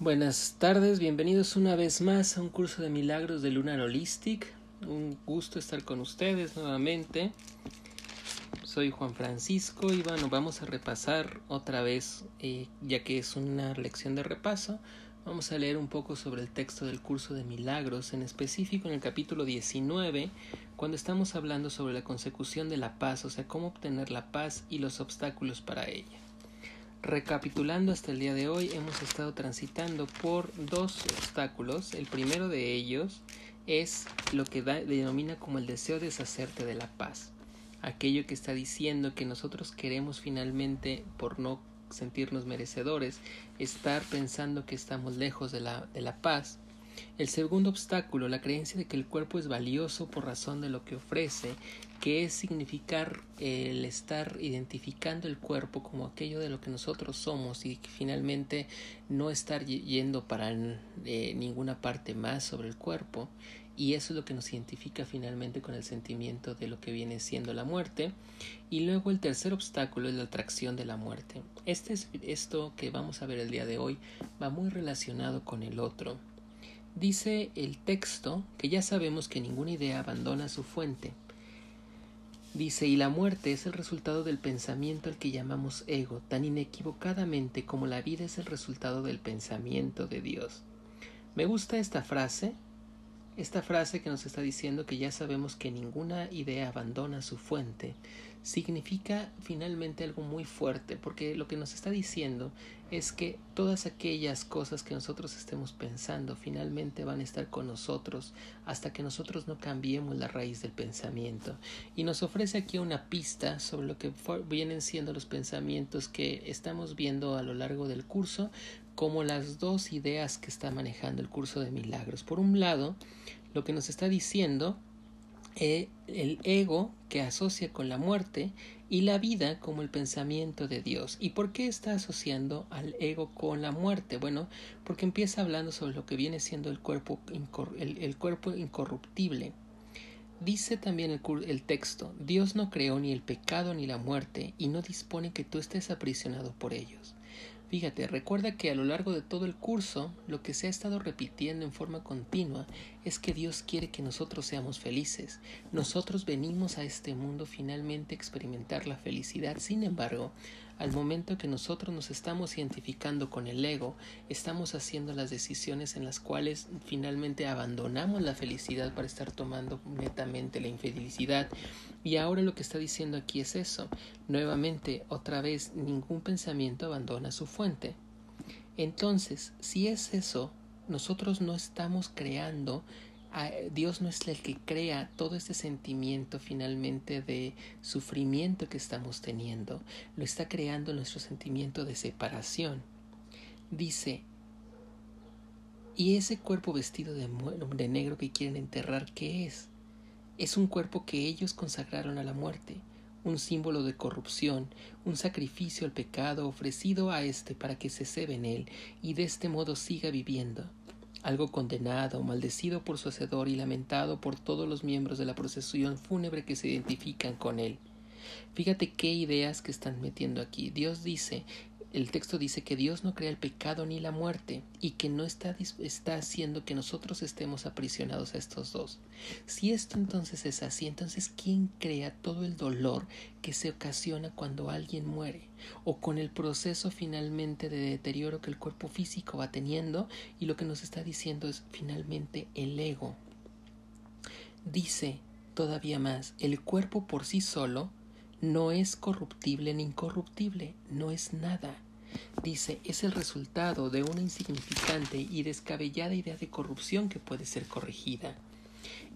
Buenas tardes, bienvenidos una vez más a un curso de milagros de Lunar Holistic. Un gusto estar con ustedes nuevamente. Soy Juan Francisco y bueno, vamos a repasar otra vez, eh, ya que es una lección de repaso, vamos a leer un poco sobre el texto del curso de milagros, en específico en el capítulo 19, cuando estamos hablando sobre la consecución de la paz, o sea, cómo obtener la paz y los obstáculos para ella. Recapitulando hasta el día de hoy, hemos estado transitando por dos obstáculos. El primero de ellos es lo que denomina como el deseo de deshacerte de la paz. Aquello que está diciendo que nosotros queremos finalmente, por no sentirnos merecedores, estar pensando que estamos lejos de la, de la paz el segundo obstáculo, la creencia de que el cuerpo es valioso por razón de lo que ofrece, que es significar el estar identificando el cuerpo como aquello de lo que nosotros somos y que finalmente no estar yendo para eh, ninguna parte más sobre el cuerpo y eso es lo que nos identifica finalmente con el sentimiento de lo que viene siendo la muerte. Y luego el tercer obstáculo es la atracción de la muerte. Este es esto que vamos a ver el día de hoy va muy relacionado con el otro. Dice el texto que ya sabemos que ninguna idea abandona su fuente. Dice, y la muerte es el resultado del pensamiento al que llamamos ego, tan inequivocadamente como la vida es el resultado del pensamiento de Dios. Me gusta esta frase, esta frase que nos está diciendo que ya sabemos que ninguna idea abandona su fuente, significa finalmente algo muy fuerte, porque lo que nos está diciendo es que todas aquellas cosas que nosotros estemos pensando finalmente van a estar con nosotros hasta que nosotros no cambiemos la raíz del pensamiento. Y nos ofrece aquí una pista sobre lo que vienen siendo los pensamientos que estamos viendo a lo largo del curso, como las dos ideas que está manejando el curso de milagros. Por un lado, lo que nos está diciendo eh, el ego que asocia con la muerte y la vida como el pensamiento de Dios. ¿Y por qué está asociando al ego con la muerte? Bueno, porque empieza hablando sobre lo que viene siendo el cuerpo, incorruptible. Dice también el, el, texto, Dios no creó ni el pecado ni la muerte, y no dispone que tú estés aprisionado por ellos. Fíjate, recuerda que a lo largo de todo el curso lo que se ha estado repitiendo en forma continua es que Dios quiere que nosotros seamos felices. Nosotros venimos a este mundo finalmente a experimentar la felicidad. Sin embargo, al momento que nosotros nos estamos identificando con el ego, estamos haciendo las decisiones en las cuales finalmente abandonamos la felicidad para estar tomando netamente la infelicidad. Y ahora lo que está diciendo aquí es eso. Nuevamente, otra vez, ningún pensamiento abandona su fuente. Entonces, si es eso, nosotros no estamos creando Dios no es el que crea todo este sentimiento finalmente de sufrimiento que estamos teniendo, lo está creando nuestro sentimiento de separación. Dice, ¿y ese cuerpo vestido de, negro que quieren enterrar qué es? Es un cuerpo que ellos consagraron a la muerte, un símbolo de corrupción, un sacrificio al pecado ofrecido a éste para que se cebe en él y de este modo siga viviendo algo condenado, maldecido por su hacedor y lamentado por todos los miembros de la procesión fúnebre que se identifican con él. Fíjate qué ideas que están metiendo aquí. Dios dice el texto dice que Dios no crea el pecado ni la muerte y que no está, está haciendo que nosotros estemos aprisionados a estos dos. Si esto entonces es así, entonces ¿quién crea todo el dolor que se ocasiona cuando alguien muere? O con el proceso finalmente de deterioro que el cuerpo físico va teniendo y lo que nos está diciendo es finalmente el ego. Dice todavía más, el cuerpo por sí solo no es corruptible ni incorruptible, no es nada. Dice, es el resultado de una insignificante y descabellada idea de corrupción que puede ser corregida.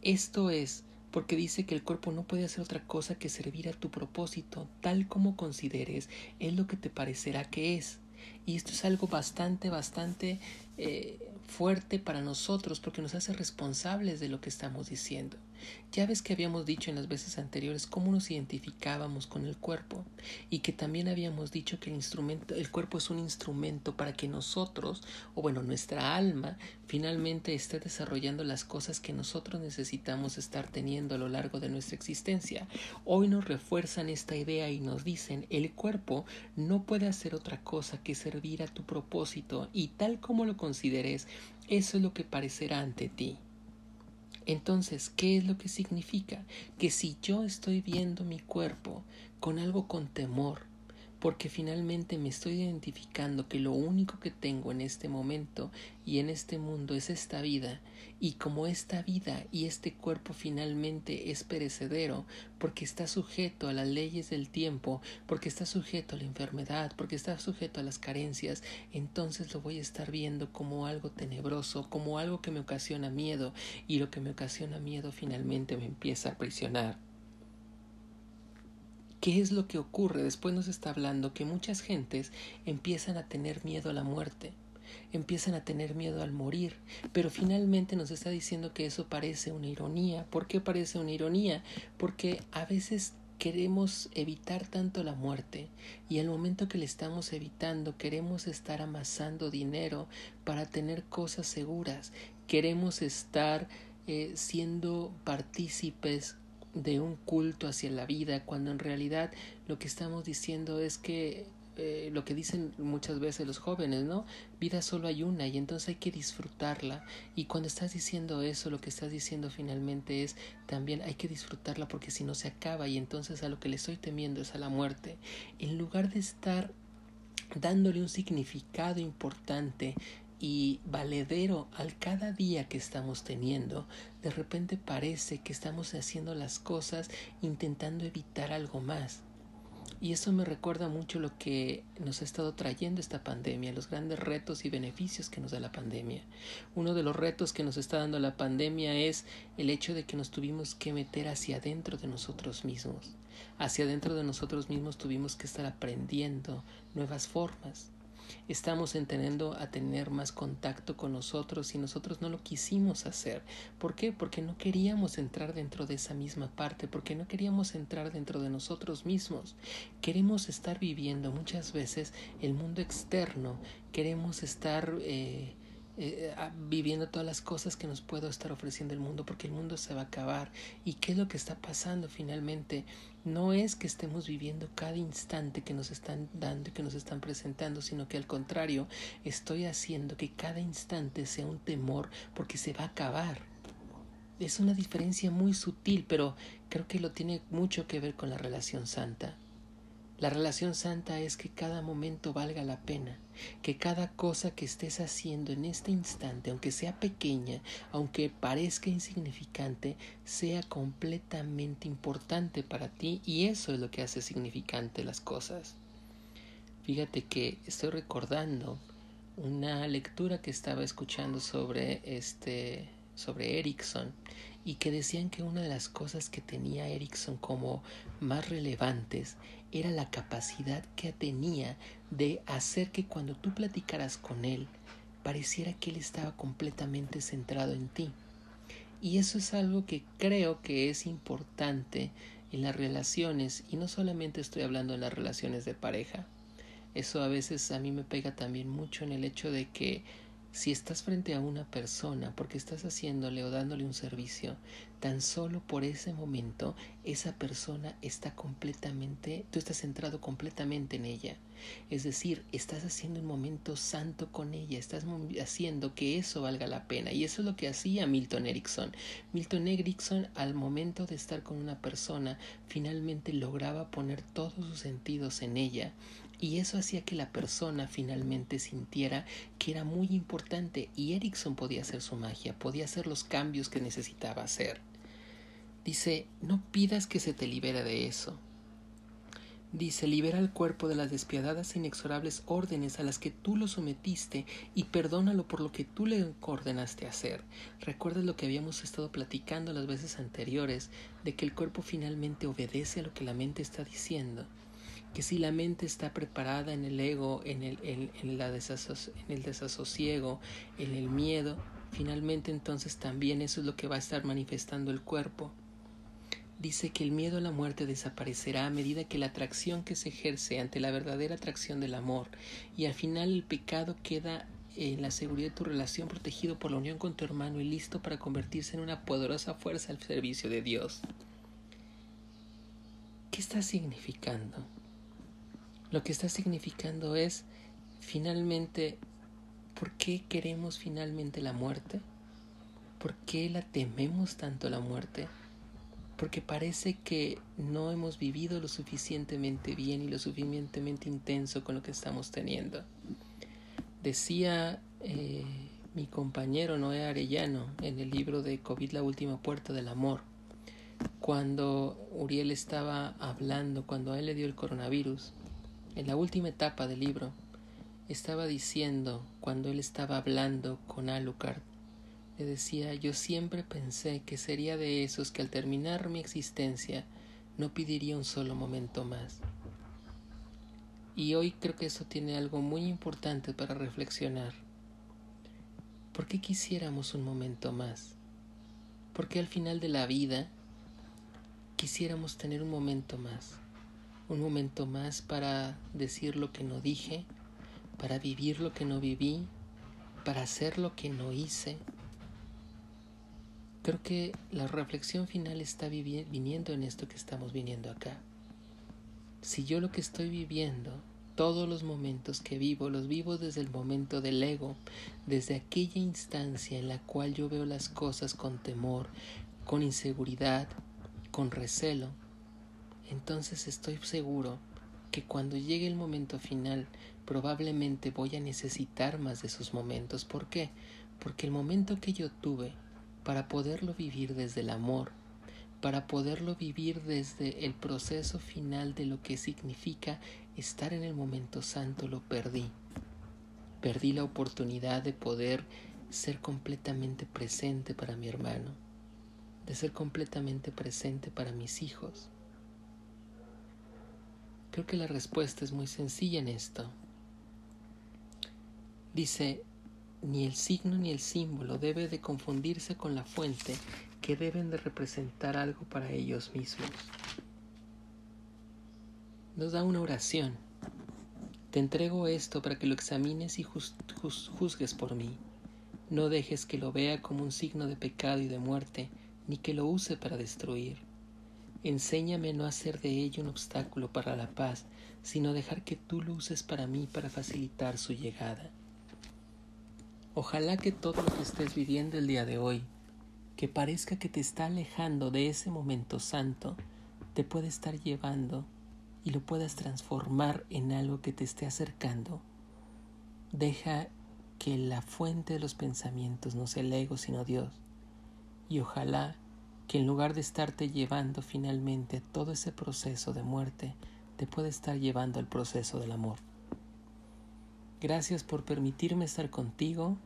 Esto es porque dice que el cuerpo no puede hacer otra cosa que servir a tu propósito, tal como consideres, es lo que te parecerá que es. Y esto es algo bastante, bastante eh, fuerte para nosotros porque nos hace responsables de lo que estamos diciendo. Ya ves que habíamos dicho en las veces anteriores cómo nos identificábamos con el cuerpo y que también habíamos dicho que el instrumento, el cuerpo es un instrumento para que nosotros, o bueno, nuestra alma, finalmente esté desarrollando las cosas que nosotros necesitamos estar teniendo a lo largo de nuestra existencia. Hoy nos refuerzan esta idea y nos dicen el cuerpo no puede hacer otra cosa que ser servir a tu propósito y tal como lo consideres, eso es lo que parecerá ante ti. Entonces, ¿qué es lo que significa? Que si yo estoy viendo mi cuerpo con algo con temor, porque finalmente me estoy identificando que lo único que tengo en este momento y en este mundo es esta vida, y como esta vida y este cuerpo finalmente es perecedero, porque está sujeto a las leyes del tiempo, porque está sujeto a la enfermedad, porque está sujeto a las carencias, entonces lo voy a estar viendo como algo tenebroso, como algo que me ocasiona miedo, y lo que me ocasiona miedo finalmente me empieza a aprisionar. ¿Qué es lo que ocurre? Después nos está hablando que muchas gentes empiezan a tener miedo a la muerte, empiezan a tener miedo al morir, pero finalmente nos está diciendo que eso parece una ironía. ¿Por qué parece una ironía? Porque a veces queremos evitar tanto la muerte y al momento que le estamos evitando queremos estar amasando dinero para tener cosas seguras, queremos estar eh, siendo partícipes de un culto hacia la vida, cuando en realidad lo que estamos diciendo es que eh, lo que dicen muchas veces los jóvenes, ¿no? Vida solo hay una y entonces hay que disfrutarla. Y cuando estás diciendo eso, lo que estás diciendo finalmente es también hay que disfrutarla porque si no se acaba y entonces a lo que le estoy temiendo es a la muerte. En lugar de estar dándole un significado importante y valedero al cada día que estamos teniendo, de repente parece que estamos haciendo las cosas intentando evitar algo más. Y eso me recuerda mucho lo que nos ha estado trayendo esta pandemia, los grandes retos y beneficios que nos da la pandemia. Uno de los retos que nos está dando la pandemia es el hecho de que nos tuvimos que meter hacia adentro de nosotros mismos. Hacia adentro de nosotros mismos tuvimos que estar aprendiendo nuevas formas, estamos entendiendo a tener más contacto con nosotros y nosotros no lo quisimos hacer. ¿Por qué? Porque no queríamos entrar dentro de esa misma parte, porque no queríamos entrar dentro de nosotros mismos. Queremos estar viviendo muchas veces el mundo externo, queremos estar eh, eh, viviendo todas las cosas que nos puedo estar ofreciendo el mundo porque el mundo se va a acabar. Y qué es lo que está pasando finalmente no es que estemos viviendo cada instante que nos están dando y que nos están presentando sino que al contrario estoy haciendo que cada instante sea un temor porque se va a acabar. Es una diferencia muy sutil pero creo que lo tiene mucho que ver con la relación santa la relación santa es que cada momento valga la pena, que cada cosa que estés haciendo en este instante, aunque sea pequeña, aunque parezca insignificante, sea completamente importante para ti y eso es lo que hace significante las cosas. Fíjate que estoy recordando una lectura que estaba escuchando sobre este sobre Erickson y que decían que una de las cosas que tenía Erickson como más relevantes era la capacidad que tenía de hacer que cuando tú platicaras con él pareciera que él estaba completamente centrado en ti. Y eso es algo que creo que es importante en las relaciones y no solamente estoy hablando en las relaciones de pareja. Eso a veces a mí me pega también mucho en el hecho de que si estás frente a una persona porque estás haciéndole o dándole un servicio, tan solo por ese momento esa persona está completamente, tú estás centrado completamente en ella. Es decir, estás haciendo un momento santo con ella, estás haciendo que eso valga la pena. Y eso es lo que hacía Milton Erickson. Milton Erickson al momento de estar con una persona finalmente lograba poner todos sus sentidos en ella y eso hacía que la persona finalmente sintiera que era muy importante y Erickson podía hacer su magia, podía hacer los cambios que necesitaba hacer. Dice, no pidas que se te libere de eso. Dice, libera al cuerpo de las despiadadas e inexorables órdenes a las que tú lo sometiste y perdónalo por lo que tú le ordenaste hacer. Recuerdas lo que habíamos estado platicando las veces anteriores, de que el cuerpo finalmente obedece a lo que la mente está diciendo que si la mente está preparada en el ego, en el, en, la en el desasosiego, en el miedo, finalmente entonces también eso es lo que va a estar manifestando el cuerpo. Dice que el miedo a la muerte desaparecerá a medida que la atracción que se ejerce ante la verdadera atracción del amor y al final el pecado queda en la seguridad de tu relación protegido por la unión con tu hermano y listo para convertirse en una poderosa fuerza al servicio de Dios. ¿Qué está significando? Lo que está significando es finalmente, ¿por qué queremos finalmente la muerte? ¿Por qué la tememos tanto la muerte? Porque parece que no hemos vivido lo suficientemente bien y lo suficientemente intenso con lo que estamos teniendo. Decía eh, mi compañero Noé Arellano en el libro de COVID La Última Puerta del Amor, cuando Uriel estaba hablando, cuando a él le dio el coronavirus, en la última etapa del libro, estaba diciendo, cuando él estaba hablando con Alucard, le decía, yo siempre pensé que sería de esos que al terminar mi existencia no pediría un solo momento más. Y hoy creo que eso tiene algo muy importante para reflexionar. ¿Por qué quisiéramos un momento más? ¿Por qué al final de la vida quisiéramos tener un momento más? Un momento más para decir lo que no dije, para vivir lo que no viví, para hacer lo que no hice. Creo que la reflexión final está viniendo en esto que estamos viniendo acá. Si yo lo que estoy viviendo todos los momentos que vivo los vivo desde el momento del ego, desde aquella instancia en la cual yo veo las cosas con temor, con inseguridad, con recelo. Entonces estoy seguro que cuando llegue el momento final probablemente voy a necesitar más de esos momentos. ¿Por qué? Porque el momento que yo tuve para poderlo vivir desde el amor, para poderlo vivir desde el proceso final de lo que significa estar en el momento santo, lo perdí. Perdí la oportunidad de poder ser completamente presente para mi hermano, de ser completamente presente para mis hijos. Creo que la respuesta es muy sencilla en esto. Dice, ni el signo ni el símbolo debe de confundirse con la fuente que deben de representar algo para ellos mismos. Nos da una oración. Te entrego esto para que lo examines y juzgues por mí. No dejes que lo vea como un signo de pecado y de muerte, ni que lo use para destruir. Enséñame no hacer de ello un obstáculo para la paz, sino dejar que tú lo uses para mí para facilitar su llegada. Ojalá que todo lo que estés viviendo el día de hoy que parezca que te está alejando de ese momento santo, te puede estar llevando y lo puedas transformar en algo que te esté acercando. Deja que la fuente de los pensamientos no sea el ego, sino Dios. Y ojalá que en lugar de estarte llevando finalmente todo ese proceso de muerte, te pueda estar llevando al proceso del amor. Gracias por permitirme estar contigo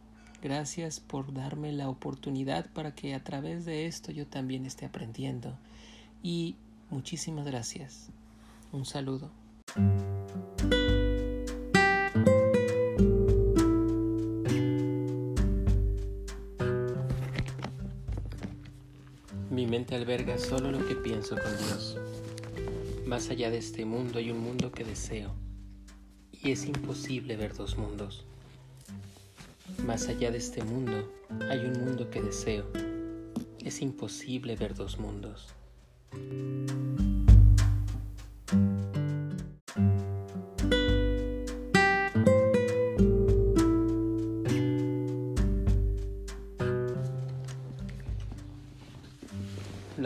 Gracias por darme la oportunidad para que a través de esto yo también esté aprendiendo. Y muchísimas gracias. Un saludo. Alberga solo lo que pienso con Dios. Más allá de este mundo hay un mundo que deseo. Y es imposible ver dos mundos. Más allá de este mundo hay un mundo que deseo. Es imposible ver dos mundos.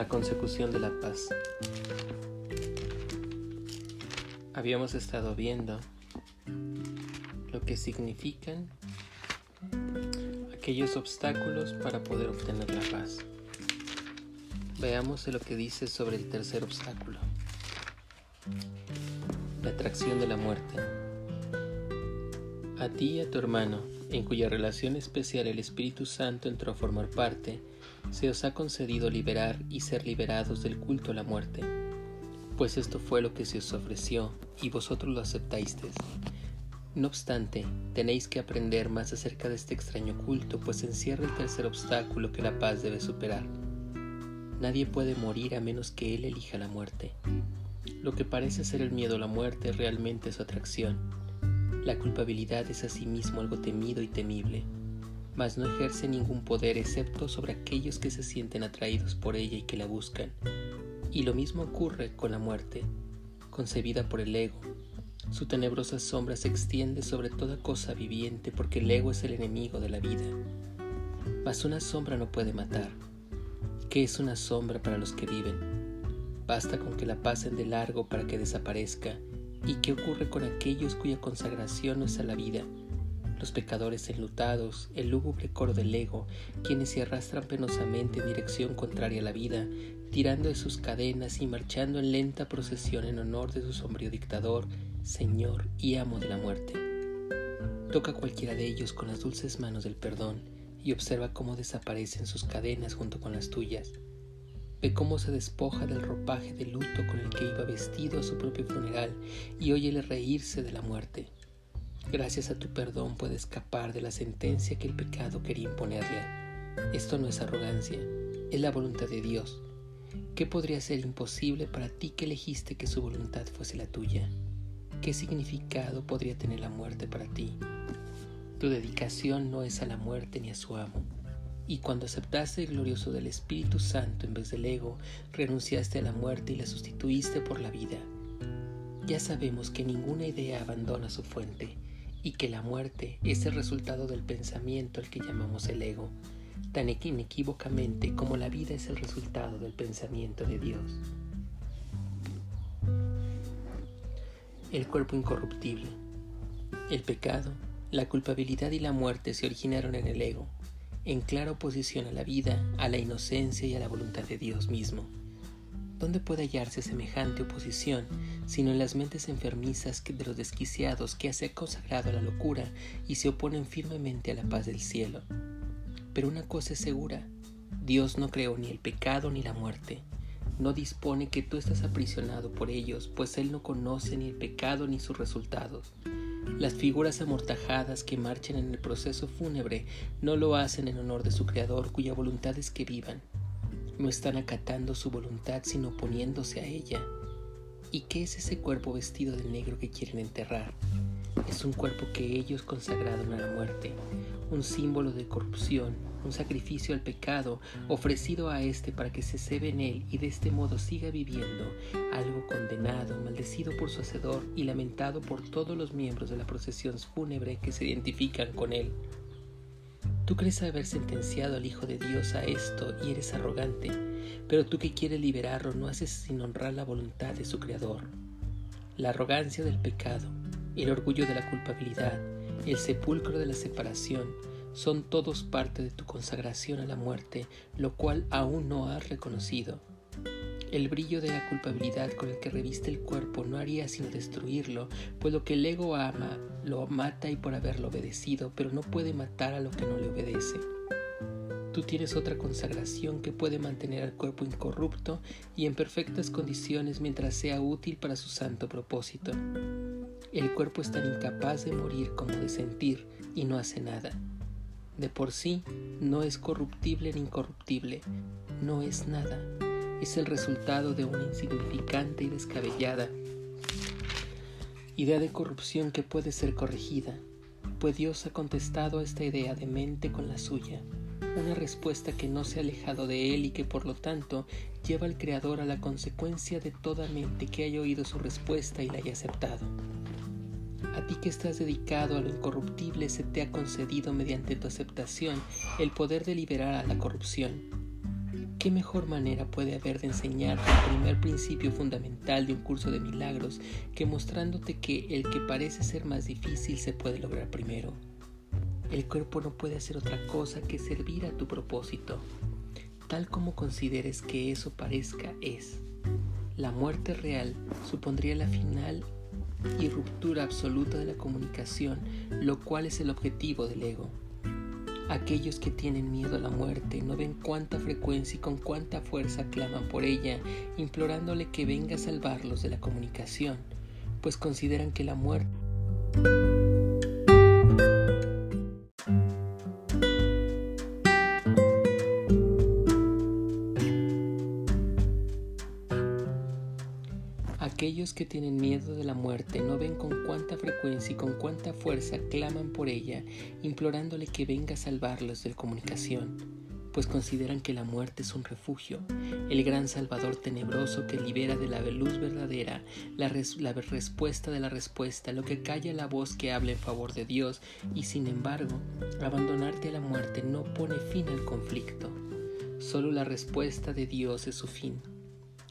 La consecución de la paz. Habíamos estado viendo lo que significan aquellos obstáculos para poder obtener la paz. Veamos lo que dice sobre el tercer obstáculo. La atracción de la muerte. A ti y a tu hermano, en cuya relación especial el Espíritu Santo entró a formar parte, se os ha concedido liberar y ser liberados del culto a la muerte, pues esto fue lo que se os ofreció y vosotros lo aceptasteis no obstante, tenéis que aprender más acerca de este extraño culto, pues encierra el tercer obstáculo que la paz debe superar. Nadie puede morir a menos que él elija la muerte. Lo que parece ser el miedo a la muerte realmente es su atracción. La culpabilidad es asimismo algo temido y temible, mas no ejerce ningún poder excepto sobre aquellos que se sienten atraídos por ella y que la buscan. Y lo mismo ocurre con la muerte, concebida por el ego, Su tenebrosa sombra se extiende sobre toda cosa viviente porque el ego es el enemigo de la vida. Mas una sombra no puede matar. ¿Qué es una sombra para los que viven? Basta con que la pasen de largo para que desaparezca. ¿Y qué ocurre con aquellos cuya consagración no es a la vida? Los pecadores enlutados, el lúgubre coro del ego, quienes se arrastran penosamente en dirección contraria a la vida, tirando de sus cadenas y marchando en lenta procesión en honor de su sombrío dictador, Señor y amo de la muerte. Toca cualquiera de ellos con las dulces manos del perdón y observa cómo desaparecen sus cadenas junto con las tuyas. Ve cómo se despoja del ropaje de luto con el que iba vestido a su propio funeral y óyele reírse de la muerte. Gracias a tu perdón puede escapar de la sentencia que el pecado quería imponerle. Esto no es arrogancia, es la voluntad de Dios ¿Qué podría ser imposible para ti que elegiste que su voluntad fuese la tuya? ¿Qué significado podría tener la muerte para ti? Tu dedicación no es a la muerte ni a su amo. Y cuando aceptaste el glorioso del Espíritu Santo en vez del ego, renunciaste a la muerte y la sustituiste por la vida. Ya sabemos que ninguna idea abandona su fuente y que la muerte es el resultado del pensamiento al que llamamos el ego tan inequívocamente como la vida es el resultado del pensamiento de Dios. El cuerpo incorruptible. El pecado, la culpabilidad y la muerte se originaron en el ego, en clara oposición a la vida, a la inocencia y a la voluntad de Dios mismo. ¿Dónde puede hallarse semejante oposición sino en las mentes enfermizas de los desquiciados que se han consagrado a la locura y se oponen firmemente a la paz del cielo? Pero una cosa es segura, Dios no creó ni el pecado ni la muerte. No dispone que tú estás aprisionado por ellos, pues Él no conoce ni el pecado ni sus resultados. Las figuras amortajadas que marchan en el proceso fúnebre no lo hacen en honor de su Creador, cuya voluntad es que vivan. No están acatando su voluntad, sino oponiéndose a ella. ¿Y qué es ese cuerpo vestido de negro que quieren enterrar? Es un cuerpo que ellos consagraron a la muerte, un símbolo de corrupción, un sacrificio al pecado ofrecido a éste para que se cebe en él y de este modo siga viviendo, algo condenado, maldecido por su hacedor y lamentado por todos los miembros de la procesión fúnebre que se identifican con él. Tú crees haber sentenciado al Hijo de Dios a esto y eres arrogante, pero tú que quieres liberarlo no haces sin honrar la voluntad de su Creador. La arrogancia del pecado, el orgullo de la culpabilidad, el sepulcro de la separación, son todos parte de tu consagración a la muerte, lo cual aún no has reconocido. El brillo de la culpabilidad con el que reviste el cuerpo no haría sino destruirlo, pues lo que el ego ama lo mata y por haberlo obedecido, pero no puede matar a lo que no le obedece. Tú tienes otra consagración que puede mantener al cuerpo incorrupto y en perfectas condiciones mientras sea útil para su santo propósito. El cuerpo es tan incapaz de morir como de sentir y no hace nada. De por sí no es corruptible ni incorruptible, no es nada. Es el resultado de una insignificante y descabellada idea de corrupción que puede ser corregida, pues Dios ha contestado a esta idea de mente con la suya, una respuesta que no se ha alejado de Él y que por lo tanto lleva al Creador a la consecuencia de toda mente que haya oído su respuesta y la haya aceptado. A ti que estás dedicado a lo incorruptible se te ha concedido mediante tu aceptación el poder de liberar a la corrupción. ¿Qué mejor manera puede haber de enseñarte el primer principio fundamental de un curso de milagros que mostrándote que el que parece ser más difícil se puede lograr primero? El cuerpo no puede hacer otra cosa que servir a tu propósito, tal como consideres que eso parezca es. La muerte real supondría la final y ruptura absoluta de la comunicación, lo cual es el objetivo del ego. Aquellos que tienen miedo a la muerte no ven cuánta frecuencia y con cuánta fuerza claman por ella, implorándole que venga a salvarlos de la comunicación, pues consideran que la muerte que tienen miedo de la muerte no ven con cuánta frecuencia y con cuánta fuerza claman por ella, implorándole que venga a salvarlos de la comunicación, pues consideran que la muerte es un refugio, el gran salvador tenebroso que libera de la luz verdadera, la, respuesta de la respuesta, lo que calla la voz que habla en favor de Dios, y sin embargo, abandonarte a la muerte no pone fin al conflicto. Solo la respuesta de Dios es su fin.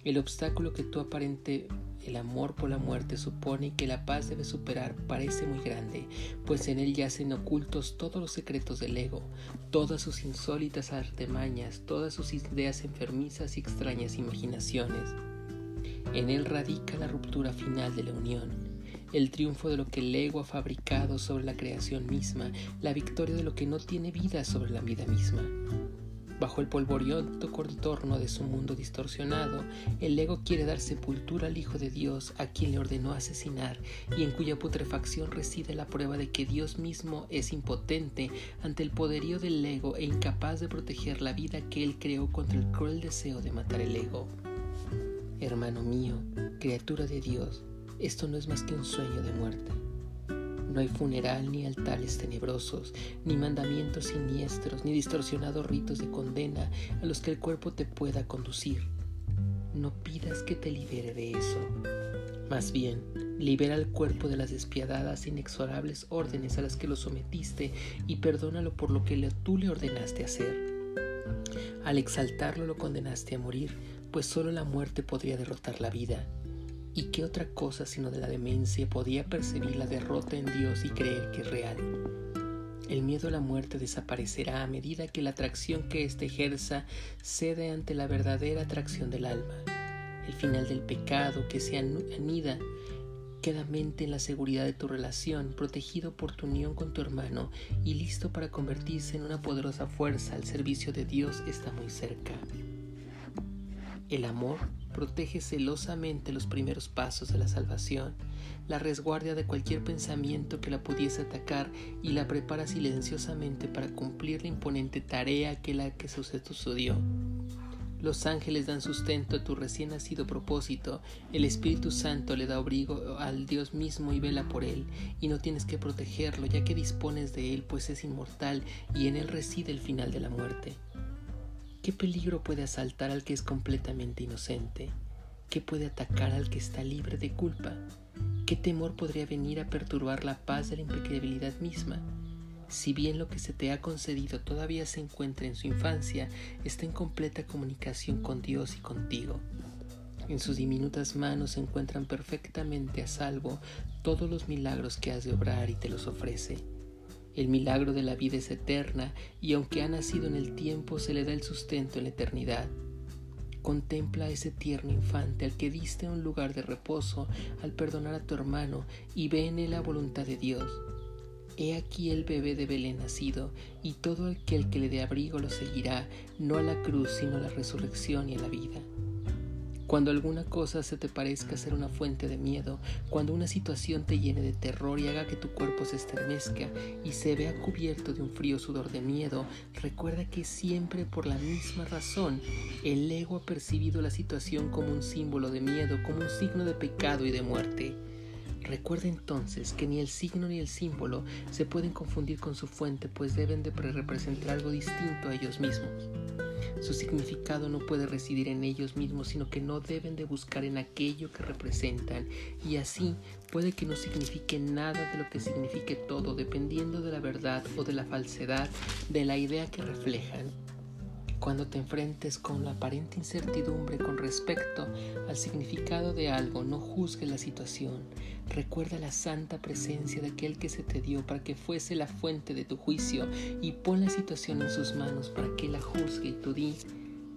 El obstáculo que tú aparente el amor por la muerte supone que la paz debe superar parece muy grande, pues en él yacen ocultos todos los secretos del ego, todas sus insólitas artemañas, todas sus ideas enfermizas y extrañas imaginaciones. En él radica la ruptura final de la unión, el triunfo de lo que el ego ha fabricado sobre la creación misma, la victoria de lo que no tiene vida sobre la vida misma. Bajo el polvoriento contorno de su mundo distorsionado, el ego quiere dar sepultura al Hijo de Dios a quien le ordenó asesinar y en cuya putrefacción reside la prueba de que Dios mismo es impotente ante el poderío del ego e incapaz de proteger la vida que él creó contra el cruel deseo de matar el ego. Hermano mío, criatura de Dios, esto no es más que un sueño de muerte. No hay funeral ni altares tenebrosos, ni mandamientos siniestros, ni distorsionados ritos de condena a los que el cuerpo te pueda conducir. No pidas que te libere de eso. Más bien, libera al cuerpo de las despiadadas, inexorables órdenes a las que lo sometiste y perdónalo por lo que tú le ordenaste hacer. Al exaltarlo lo condenaste a morir, pues solo la muerte podría derrotar la vida. ¿Y qué otra cosa sino de la demencia podía percibir la derrota en Dios y creer que es real? El miedo a la muerte desaparecerá a medida que la atracción que éste ejerza cede ante la verdadera atracción del alma. El final del pecado que se anida quedamente en la seguridad de tu relación, protegido por tu unión con tu hermano y listo para convertirse en una poderosa fuerza al servicio de Dios, está muy cerca. El amor protege celosamente los primeros pasos de la salvación, la resguardia de cualquier pensamiento que la pudiese atacar y la prepara silenciosamente para cumplir la imponente tarea que la que sucedió. Los ángeles dan sustento a tu recién nacido propósito, el Espíritu Santo le da abrigo al Dios mismo y vela por él, y no tienes que protegerlo ya que dispones de él pues es inmortal y en él reside el final de la muerte. ¿Qué peligro puede asaltar al que es completamente inocente? ¿Qué puede atacar al que está libre de culpa? ¿Qué temor podría venir a perturbar la paz de la impecabilidad misma? Si bien lo que se te ha concedido todavía se encuentra en su infancia, está en completa comunicación con Dios y contigo. En sus diminutas manos se encuentran perfectamente a salvo todos los milagros que has de obrar y te los ofrece. El milagro de la vida es eterna y aunque ha nacido en el tiempo se le da el sustento en la eternidad. Contempla a ese tierno infante al que diste un lugar de reposo al perdonar a tu hermano y ve en él la voluntad de Dios. He aquí el bebé de Belén nacido, y todo aquel que le dé abrigo lo seguirá, no a la cruz, sino a la resurrección y a la vida. Cuando alguna cosa se te parezca ser una fuente de miedo, cuando una situación te llene de terror y haga que tu cuerpo se estremezca y se vea cubierto de un frío sudor de miedo, recuerda que siempre por la misma razón el ego ha percibido la situación como un símbolo de miedo, como un signo de pecado y de muerte. Recuerda entonces que ni el signo ni el símbolo se pueden confundir con su fuente, pues deben de representar algo distinto a ellos mismos. Su significado no puede residir en ellos mismos, sino que no deben de buscar en aquello que representan, y así puede que no signifique nada de lo que signifique todo, dependiendo de la verdad o de la falsedad de la idea que reflejan. Cuando te enfrentes con la aparente incertidumbre con respecto al significado de algo, no juzgues la situación. Recuerda la santa presencia de aquel que se te dio para que fuese la fuente de tu juicio y pon la situación en sus manos para que la juzgue y tú di.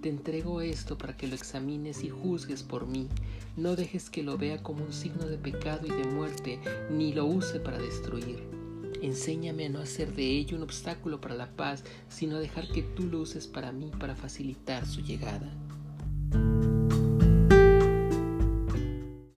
Te entrego esto para que lo examines y juzgues por mí. No dejes que lo vea como un signo de pecado y de muerte, ni lo use para destruir. Enséñame a no hacer de ello un obstáculo para la paz, sino a dejar que tú lo uses para mí para facilitar su llegada.